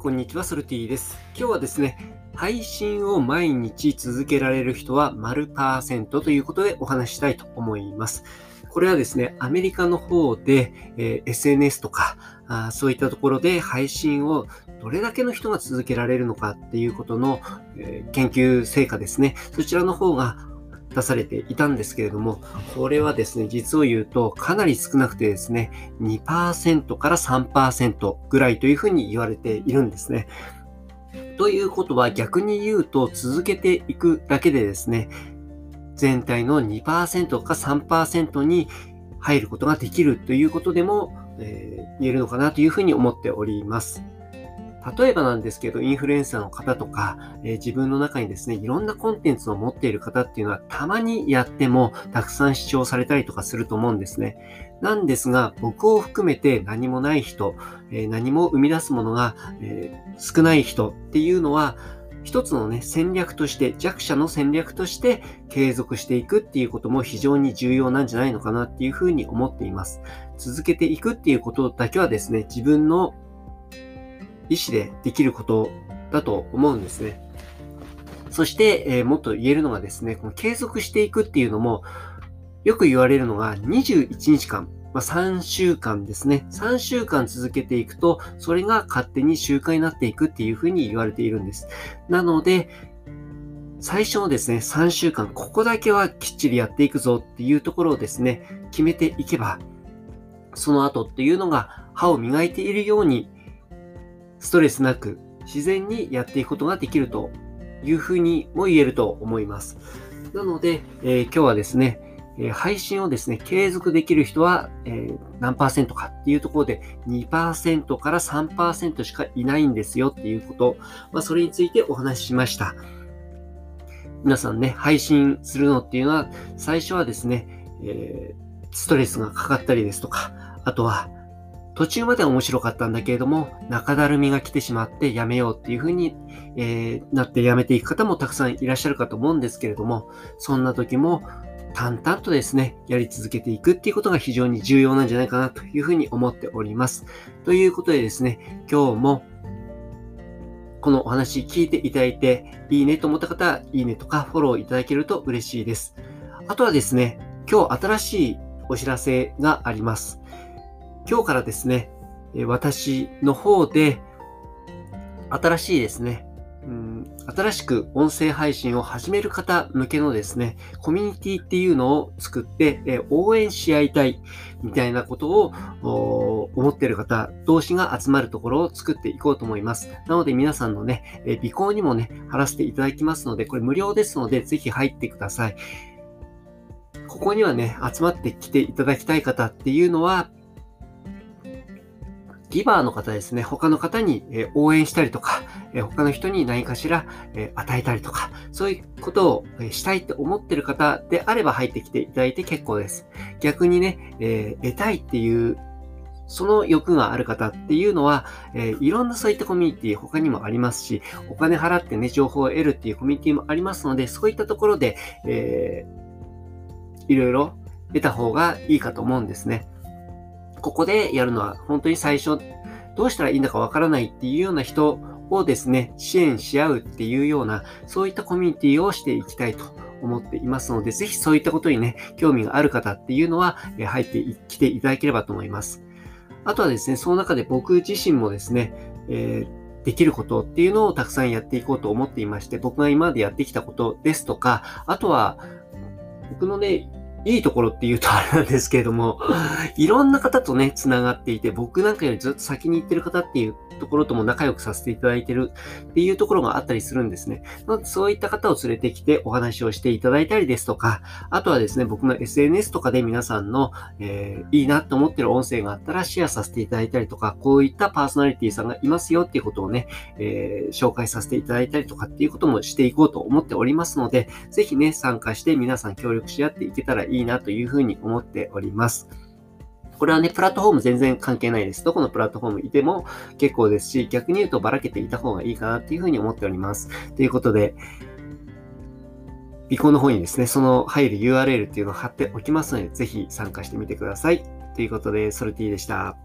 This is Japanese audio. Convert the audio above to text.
こんにちは、ソルティです。今日はですね、配信を毎日続けられる人は丸パーセントということでお話したいと思います。これはですね、アメリカの方で、えー、SNS とかあそういったところで配信をどれだけの人が続けられるのかっていうことの、えー、研究成果ですね。そちらの方が出されていたんですけれども、これはですね、実を言うとかなり少なくてですね、2%から3%ぐらいというふうに言われているんですね。ということは逆に言うと続けていくだけでですね、全体の2%か3%に入ることができるということでも、えー、言えるのかなというふうに思っております。例えばなんですけど、インフルエンサーの方とか、えー、自分の中にですね、いろんなコンテンツを持っている方っていうのは、たまにやっても、たくさん視聴されたりとかすると思うんですね。なんですが、僕を含めて何もない人、えー、何も生み出すものが、えー、少ない人っていうのは、一つのね、戦略として、弱者の戦略として継続していくっていうことも非常に重要なんじゃないのかなっていうふうに思っています。続けていくっていうことだけはですね、自分の意思でできることだと思うんですね。そして、えー、もっと言えるのがですね、この継続していくっていうのも、よく言われるのが21日間、まあ、3週間ですね。3週間続けていくと、それが勝手に習慣になっていくっていうふうに言われているんです。なので、最初のですね、3週間、ここだけはきっちりやっていくぞっていうところをですね、決めていけば、その後っていうのが歯を磨いているようにストレスなく自然にやっていくことができるというふうにも言えると思います。なので、えー、今日はですね、え、配信をですね、継続できる人は、え、何パーセントかっていうところで2%から3%しかいないんですよっていうこと、まあ、それについてお話ししました。皆さんね、配信するのっていうのは、最初はですね、えストレスがかかったりですとか、あとは、途中までは面白かったんだけれども、中だるみが来てしまってやめようっていう風に、え、なってやめていく方もたくさんいらっしゃるかと思うんですけれども、そんな時も淡々とですね、やり続けていくっていうことが非常に重要なんじゃないかなというふうに思っております。ということでですね、今日もこのお話聞いていただいて、いいねと思った方は、いいねとかフォローいただけると嬉しいです。あとはですね、今日新しいお知らせがあります。今日からですね、私の方で、新しいですね、うん、新しく音声配信を始める方向けのですね、コミュニティっていうのを作って、え応援し合いたいみたいなことを思ってる方同士が集まるところを作っていこうと思います。なので皆さんのね、え尾行にもね、貼らせていただきますので、これ無料ですので、ぜひ入ってください。ここにはね、集まってきていただきたい方っていうのは、ギバーの方ですね、他の方に応援したりとか、他の人に何かしら与えたりとか、そういうことをしたいって思ってる方であれば入ってきていただいて結構です。逆にね、え得たいっていうその欲がある方っていうのは、え、いろんなそういったコミュニティ他にもありますし、お金払ってね、情報を得るっていうコミュニティもありますので、そういったところで、えー、いろいろ得た方がいいかと思うんですね。ここでやるのは本当に最初、どうしたらいいんだかわからないっていうような人をですね、支援し合うっていうような、そういったコミュニティをしていきたいと思っていますので、ぜひそういったことにね、興味がある方っていうのは、え入ってきていただければと思います。あとはですね、その中で僕自身もですね、えー、できることっていうのをたくさんやっていこうと思っていまして、僕が今までやってきたことですとか、あとは、僕のね、いいところって言うとあれなんですけれども、いろんな方とね、繋がっていて、僕なんかよりずっと先に行ってる方っていうところとも仲良くさせていただいてるっていうところがあったりするんですね。なので、そういった方を連れてきてお話をしていただいたりですとか、あとはですね、僕の SNS とかで皆さんの、えー、いいなと思ってる音声があったらシェアさせていただいたりとか、こういったパーソナリティさんがいますよっていうことをね、えー、紹介させていただいたりとかっていうこともしていこうと思っておりますので、ぜひね、参加して皆さん協力し合っていけたらいいなというふうに思っております。これはね、プラットフォーム全然関係ないです。どこのプラットフォームいても結構ですし、逆に言うとばらけていた方がいいかなっていうふうに思っております。ということで、尾行の方にですね、その入る URL っていうのを貼っておきますので、ぜひ参加してみてください。ということで、ソルティでした。